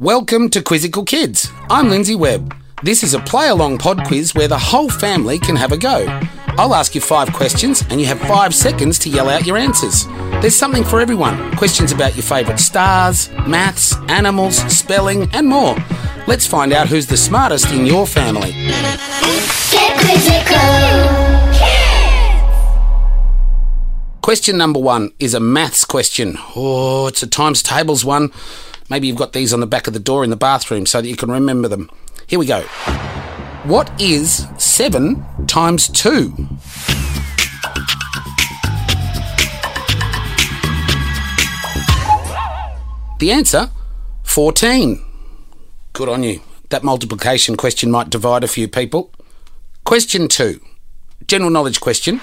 Welcome to Quizzical Kids. I'm Lindsay Webb. This is a play along pod quiz where the whole family can have a go. I'll ask you five questions and you have five seconds to yell out your answers. There's something for everyone questions about your favourite stars, maths, animals, spelling, and more. Let's find out who's the smartest in your family. Get quizzical. Question number one is a maths question. Oh, it's a times tables one. Maybe you've got these on the back of the door in the bathroom so that you can remember them. Here we go. What is 7 times 2? The answer 14. Good on you. That multiplication question might divide a few people. Question 2. General knowledge question.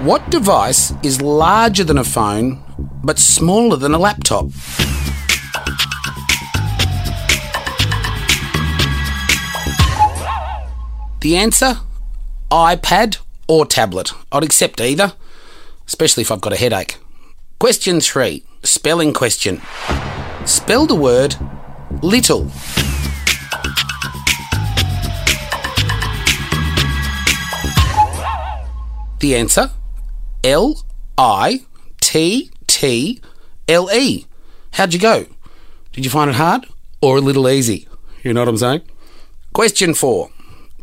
What device is larger than a phone but smaller than a laptop? The answer iPad or tablet. I'd accept either, especially if I've got a headache. Question 3. Spelling question. Spell the word little. The answer L I T T L E. How'd you go? Did you find it hard or a little easy? You know what I'm saying? Question four.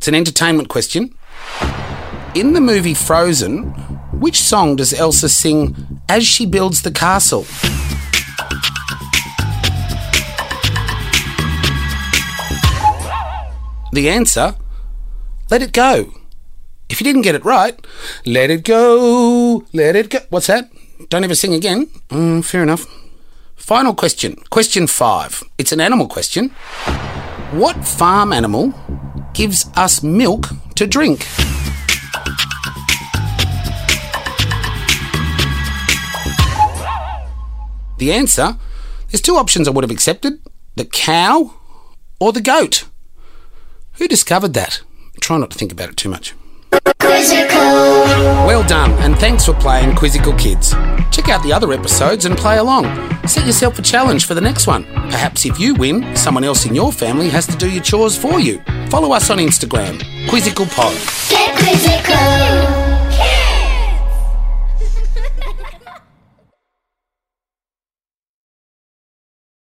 It's an entertainment question. In the movie Frozen, which song does Elsa sing as she builds the castle? The answer Let It Go. If you didn't get it right, let it go, let it go. What's that? Don't ever sing again? Mm, fair enough. Final question. Question five. It's an animal question. What farm animal gives us milk to drink? The answer there's two options I would have accepted the cow or the goat. Who discovered that? Try not to think about it too much. Quizzical. Well done, and thanks for playing Quizzical Kids. Check out the other episodes and play along. Set yourself a challenge for the next one. Perhaps if you win, someone else in your family has to do your chores for you. Follow us on Instagram, Quizzical Pod. Get quizzical.